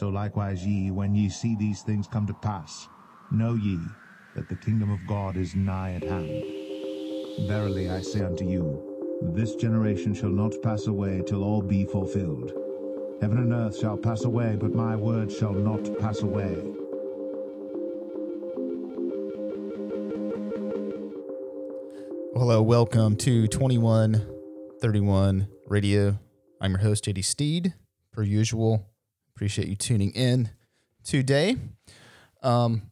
So likewise ye, when ye see these things come to pass, know ye that the kingdom of God is nigh at hand. Verily I say unto you, this generation shall not pass away till all be fulfilled. Heaven and earth shall pass away, but my word shall not pass away. Hello, welcome to 2131 Radio. I'm your host, JD Steed, per usual. Appreciate you tuning in today. Um,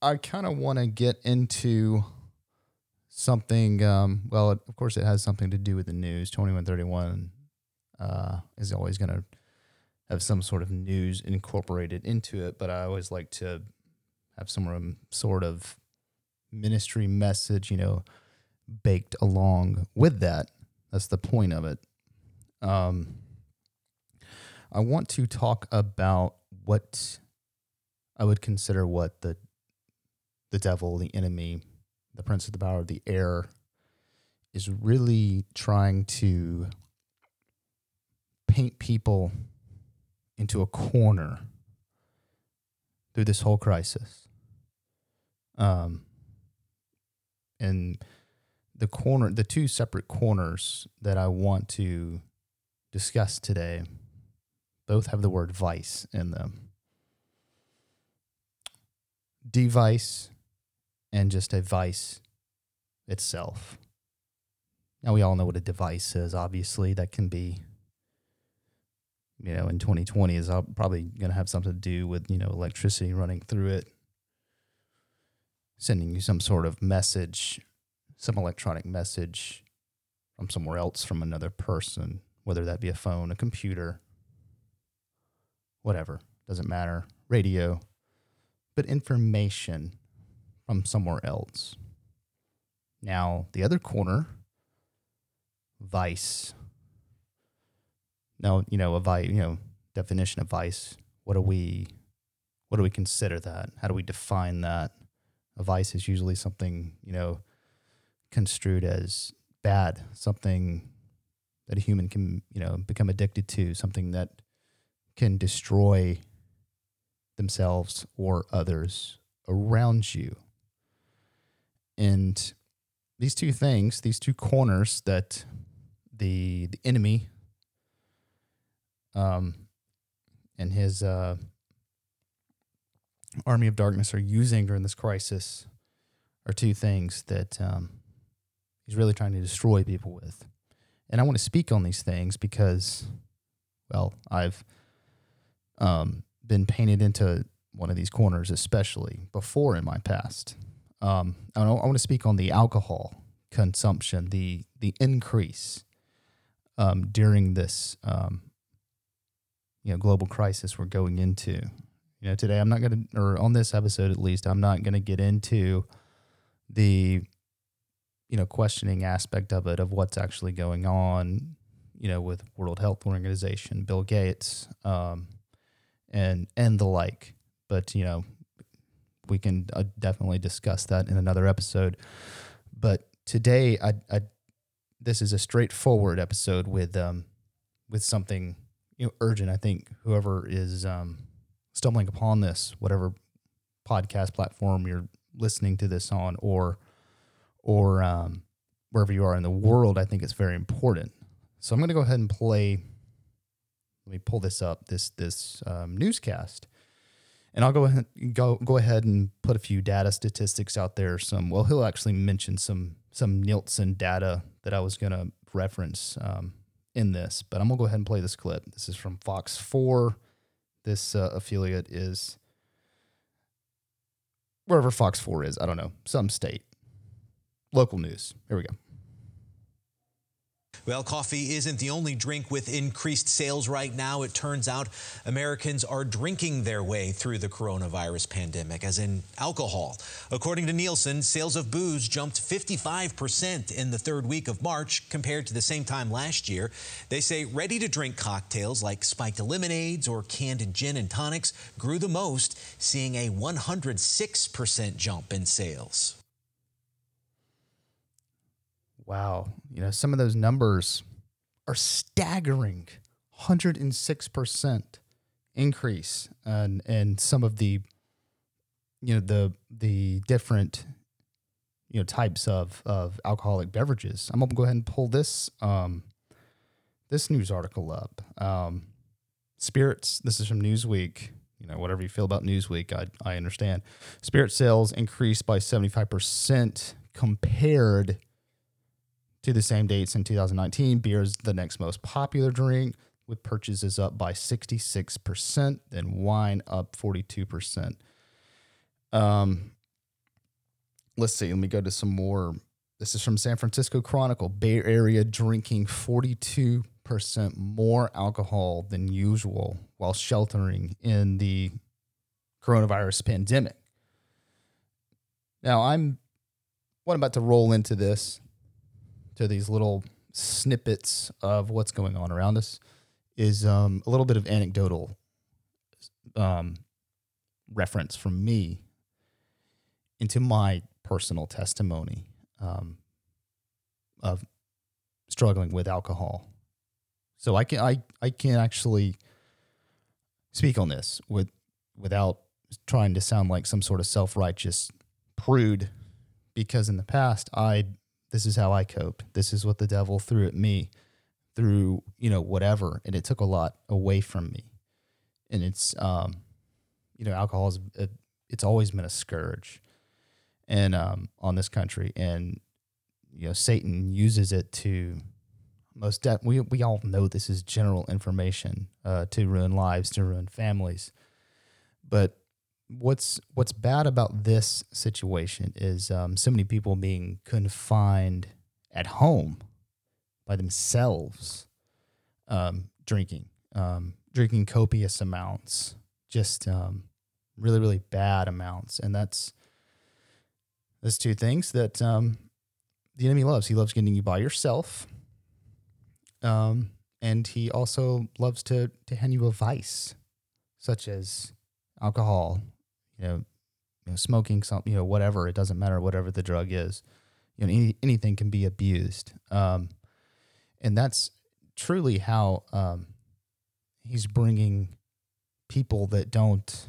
I kind of want to get into something. Um, well, of course, it has something to do with the news. 2131 uh, is always going to have some sort of news incorporated into it, but I always like to have some sort of ministry message, you know, baked along with that. That's the point of it. Um, I want to talk about what I would consider what the the devil, the enemy, the prince of the power of the air is really trying to paint people into a corner through this whole crisis. Um, and the corner, the two separate corners that I want to discuss today, both have the word vice in them. Device and just a vice itself. Now, we all know what a device is, obviously. That can be, you know, in 2020 is probably going to have something to do with, you know, electricity running through it, sending you some sort of message some electronic message from somewhere else, from another person, whether that be a phone, a computer, whatever, doesn't matter, radio, but information from somewhere else. Now, the other corner, vice. Now, you know, a vice, you know, definition of vice. What do we, what do we consider that? How do we define that? A vice is usually something, you know, construed as bad, something that a human can, you know, become addicted to, something that can destroy themselves or others around you. And these two things, these two corners that the the enemy um and his uh army of darkness are using during this crisis are two things that um he's really trying to destroy people with. And I want to speak on these things because, well, I've um, been painted into one of these corners, especially before in my past. Um, I, I want to speak on the alcohol consumption, the the increase um, during this um, you know global crisis we're going into. You know, today I'm not going to, or on this episode at least, I'm not going to get into the you know questioning aspect of it of what's actually going on you know with world health organization bill gates um, and and the like but you know we can uh, definitely discuss that in another episode but today I, I this is a straightforward episode with um with something you know urgent i think whoever is um stumbling upon this whatever podcast platform you're listening to this on or or um, wherever you are in the world, I think it's very important. So I'm going to go ahead and play. Let me pull this up. This this um, newscast, and I'll go ahead go go ahead and put a few data statistics out there. Some well, he'll actually mention some some Nielsen data that I was going to reference um, in this, but I'm gonna go ahead and play this clip. This is from Fox Four. This uh, affiliate is wherever Fox Four is. I don't know some state local news. Here we go. Well, coffee isn't the only drink with increased sales right now. It turns out Americans are drinking their way through the coronavirus pandemic, as in alcohol. According to Nielsen, sales of booze jumped 55% in the third week of March compared to the same time last year. They say ready to drink cocktails like spiked lemonades or canned gin and tonics grew the most, seeing a 106% jump in sales. Wow. You know, some of those numbers are staggering 106% increase and in some of the you know the the different you know types of of alcoholic beverages. I'm gonna go ahead and pull this um this news article up. Um, spirits. This is from Newsweek. You know, whatever you feel about Newsweek, I I understand. Spirit sales increased by 75 percent compared to the same dates in 2019. Beer is the next most popular drink, with purchases up by 66%, then wine up 42%. Um, let's see, let me go to some more. This is from San Francisco Chronicle. Bay Area drinking 42% more alcohol than usual while sheltering in the coronavirus pandemic. Now, I'm what I'm about to roll into this to these little snippets of what's going on around us is um, a little bit of anecdotal um, reference from me into my personal testimony um, of struggling with alcohol. So I can I I can actually speak on this with without trying to sound like some sort of self righteous prude, because in the past I this is how I coped. This is what the devil threw at me through, you know, whatever. And it took a lot away from me. And it's, um, you know, alcohol is, a, it's always been a scourge and, um, on this country. And, you know, Satan uses it to most, we, we all know this is general information, uh, to ruin lives, to ruin families. But what's what's bad about this situation is um, so many people being confined at home by themselves, um, drinking, um, drinking copious amounts, just um, really really bad amounts, and that's those two things that um, the enemy loves. He loves getting you by yourself, um, and he also loves to to hand you a vice, such as alcohol, you know, you know, smoking something, you know, whatever. It doesn't matter whatever the drug is. You know, any, anything can be abused, um, and that's truly how um, he's bringing people that don't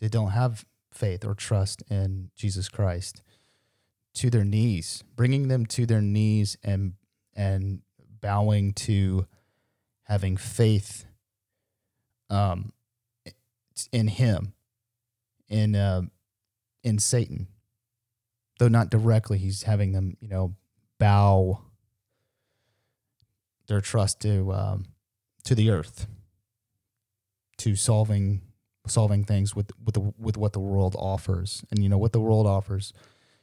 that don't have faith or trust in Jesus Christ to their knees, bringing them to their knees and and bowing to having faith um, in Him in uh, in Satan, though not directly. He's having them, you know, bow their trust to um, to the earth, to solving solving things with with the, with what the world offers, and you know what the world offers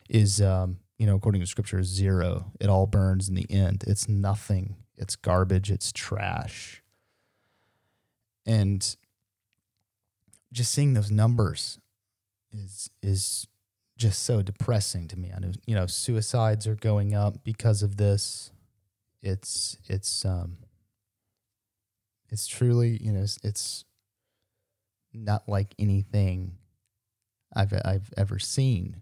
is, um, you know, according to Scripture, zero. It all burns in the end. It's nothing. It's garbage. It's trash. And just seeing those numbers is is just so depressing to me. I know you know suicides are going up because of this. It's it's um it's truly you know it's, it's not like anything I've I've ever seen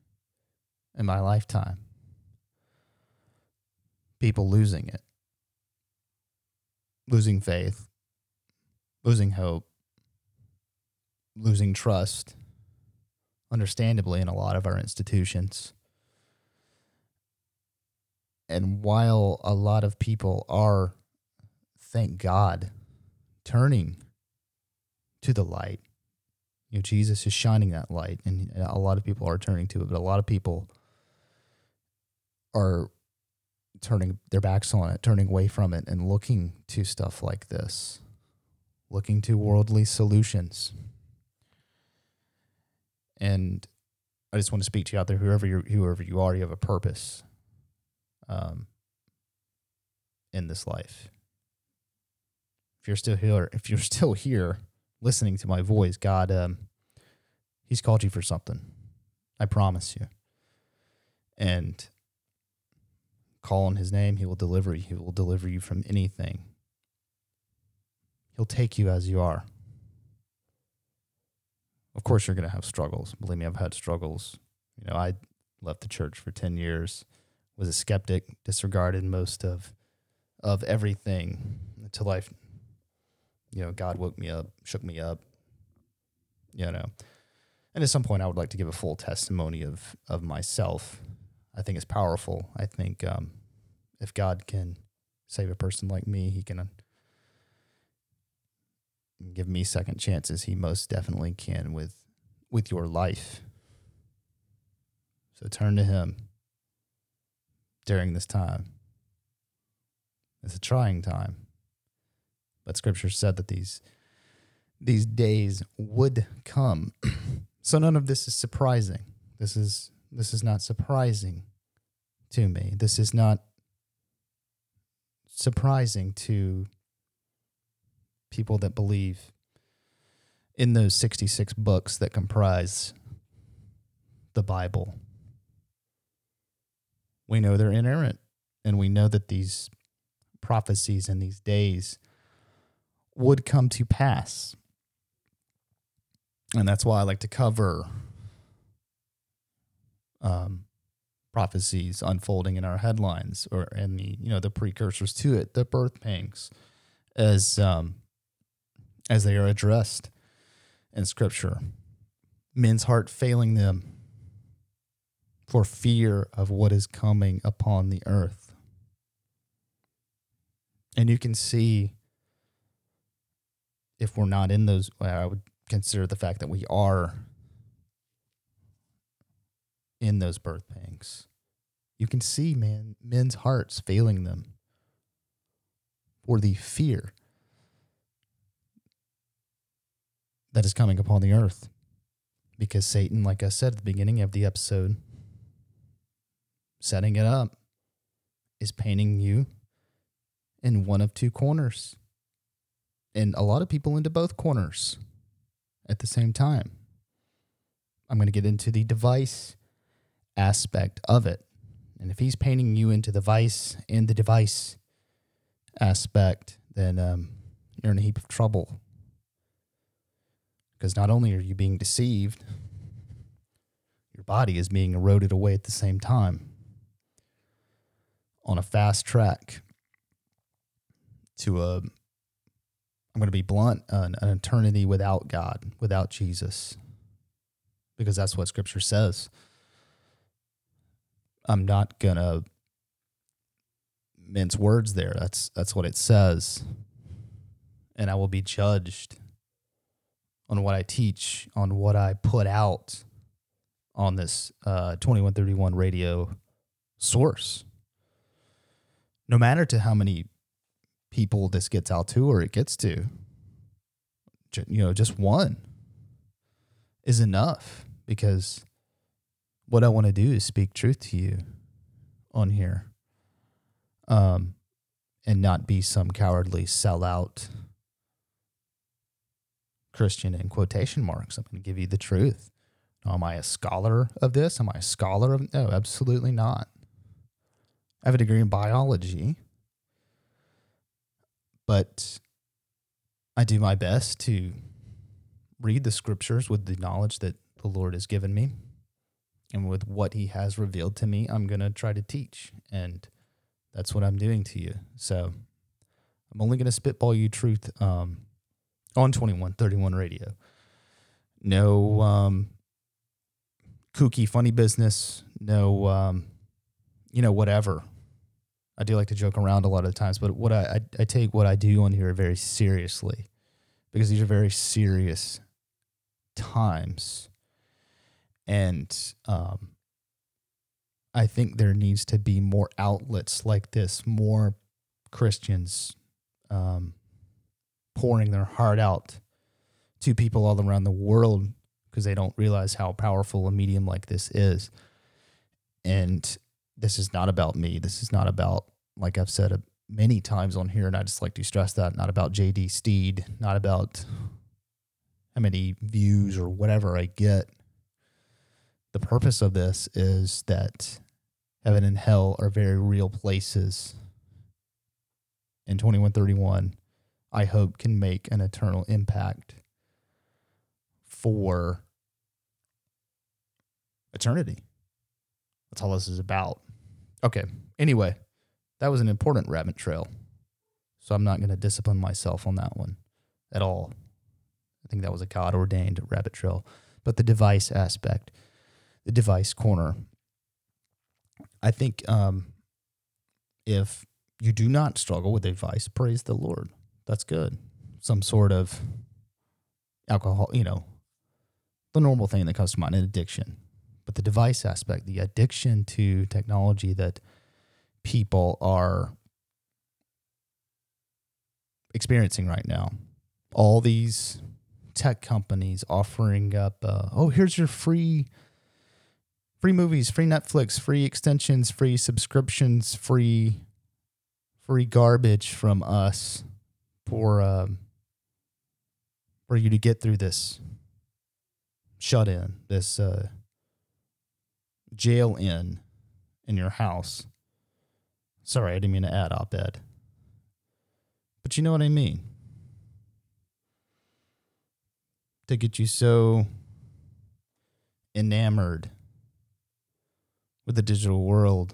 in my lifetime. People losing it, losing faith, losing hope, losing trust understandably, in a lot of our institutions. And while a lot of people are, thank God, turning to the light, you know, Jesus is shining that light, and a lot of people are turning to it, but a lot of people are turning their backs on it, turning away from it, and looking to stuff like this, looking to worldly solutions. And I just want to speak to you out there, whoever you whoever you are, you have a purpose um, in this life. If you're still here, if you're still here listening to my voice, God, um, He's called you for something. I promise you. And call on His name, He will deliver you. He will deliver you from anything. He'll take you as you are. Of course, you're going to have struggles. Believe me, I've had struggles. You know, I left the church for 10 years, was a skeptic, disregarded most of of everything until I you know, God woke me up, shook me up, you know. And at some point, I would like to give a full testimony of of myself. I think it's powerful. I think um, if God can save a person like me, He can give me second chances. He most definitely can with with your life. So turn to Him during this time. It's a trying time. But scripture said that these these days would come. so none of this is surprising. This is this is not surprising to me. This is not surprising to people that believe in those 66 books that comprise the Bible. We know they're inerrant, and we know that these prophecies in these days would come to pass. And that's why I like to cover um, prophecies unfolding in our headlines or in the you know the precursors to it, the birth pangs, as um, as they are addressed in Scripture. Men's heart failing them for fear of what is coming upon the earth. And you can see if we're not in those, I would consider the fact that we are in those birth pangs. You can see, man, men's hearts failing them for the fear that is coming upon the earth. Because Satan, like I said at the beginning of the episode, setting it up, is painting you in one of two corners. And a lot of people into both corners at the same time. I'm going to get into the device aspect of it. And if he's painting you into the vice and the device aspect, then um, you're in a heap of trouble. Because not only are you being deceived, your body is being eroded away at the same time on a fast track to a, I'm going to be blunt, an, an eternity without God, without Jesus, because that's what Scripture says. I'm not gonna mince words there. That's that's what it says. And I will be judged on what I teach, on what I put out on this uh, 2131 radio source. No matter to how many people this gets out to or it gets to, you know, just one is enough because what I want to do is speak truth to you on here. Um, and not be some cowardly sellout Christian in quotation marks. I'm going to give you the truth. Am I a scholar of this? Am I a scholar of no? Absolutely not. I have a degree in biology, but I do my best to read the scriptures with the knowledge that the Lord has given me and with what he has revealed to me, I'm going to try to teach. And that's what I'm doing to you. So I'm only going to spitball you truth um, on 2131 radio. No um, kooky, funny business. No, um, you know, whatever. I do like to joke around a lot of the times, but what I, I, I take what I do on here very seriously because these are very serious times and um, I think there needs to be more outlets like this, more Christians um, pouring their heart out to people all around the world because they don't realize how powerful a medium like this is. And this is not about me. This is not about, like I've said many times on here, and I just like to stress that, not about JD Steed, not about how many views or whatever I get the purpose of this is that heaven and hell are very real places. And 2131, I hope, can make an eternal impact for eternity. That's all this is about. Okay. Anyway, that was an important rabbit trail. So I'm not going to discipline myself on that one. at all. I think that was a God ordained rabbit trail. But the device aspect, the device corner, I think um, if you do not struggle with advice, praise the Lord. That's good. Some sort of alcohol, you know, the normal thing that comes to mind, an addiction. But the device aspect, the addiction to technology that people are experiencing right now. All these tech companies offering up, uh, oh, here's your free free movies, free Netflix, free extensions, free subscriptions, free free garbage from us for um, for you to get through this shut in, this uh, jail in in your house. Sorry, I didn't mean to add op ed. But you know what I mean. To get you so enamored with the digital world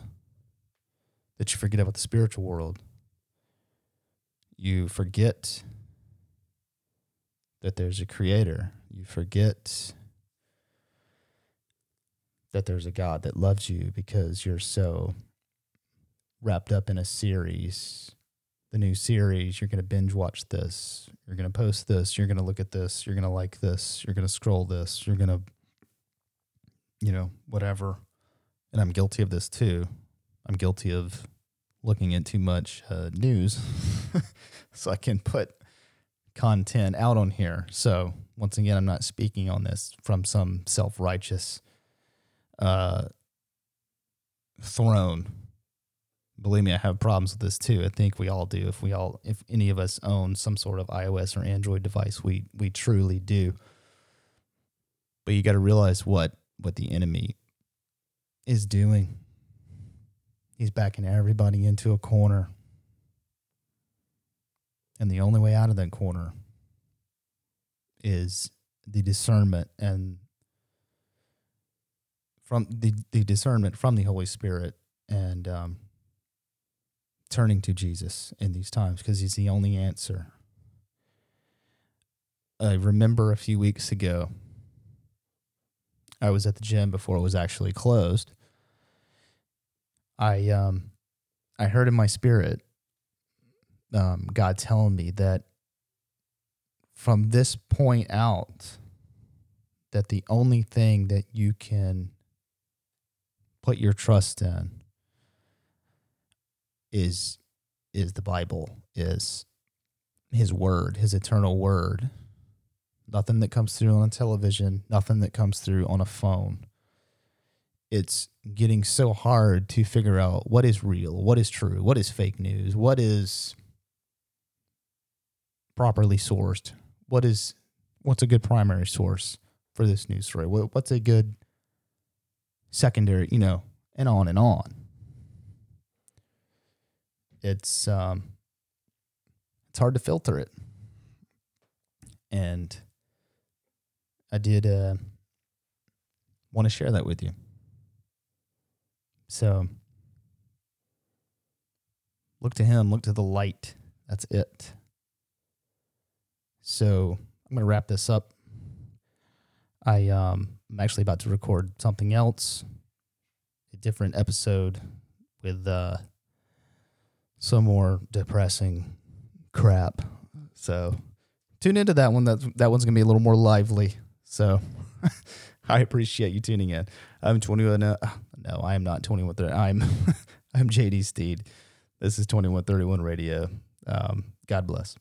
that you forget about the spiritual world. You forget that there's a creator. You forget that there's a God that loves you because you're so wrapped up in a series, the new series. You're going to binge watch this. You're going to post this. You're going to look at this. You're going to like this. You're going to scroll this. You're going to, you know, whatever and I'm guilty of this too. I'm guilty of looking at too much uh, news, so I can put content out on here. So once again, I'm not speaking on this from some self righteous uh, throne. Believe me, I have problems with this too. I think we all do. If we all, if any of us own some sort of iOS or Android device, we we truly do. But you got to realize what what the enemy is doing. He's backing everybody into a corner. And the only way out of that corner is the discernment and from the, the discernment from the Holy Spirit and um, turning to Jesus in these times because he's the only answer. I remember a few weeks ago, I was at the gym before it was actually closed. I um I heard in my spirit um, God telling me that from this point out that the only thing that you can put your trust in is is the Bible, is his word, his eternal word. Nothing that comes through on a television, nothing that comes through on a phone. It's getting so hard to figure out what is real, what is true, what is fake news, what is properly sourced, what is what's a good primary source for this news story, what's a good secondary, you know, and on and on. It's um, it's hard to filter it, and I did uh, want to share that with you. So look to Him, look to the light. That's it. So I'm going to wrap this up. I um, I'm actually about to record something else, a different episode with uh, some more depressing crap. So tune into that one. That that one's gonna be a little more lively. So I appreciate you tuning in. I'm 21. Uh, no, I am not 21. I'm I'm JD Steed. This is 2131 Radio. Um, God bless.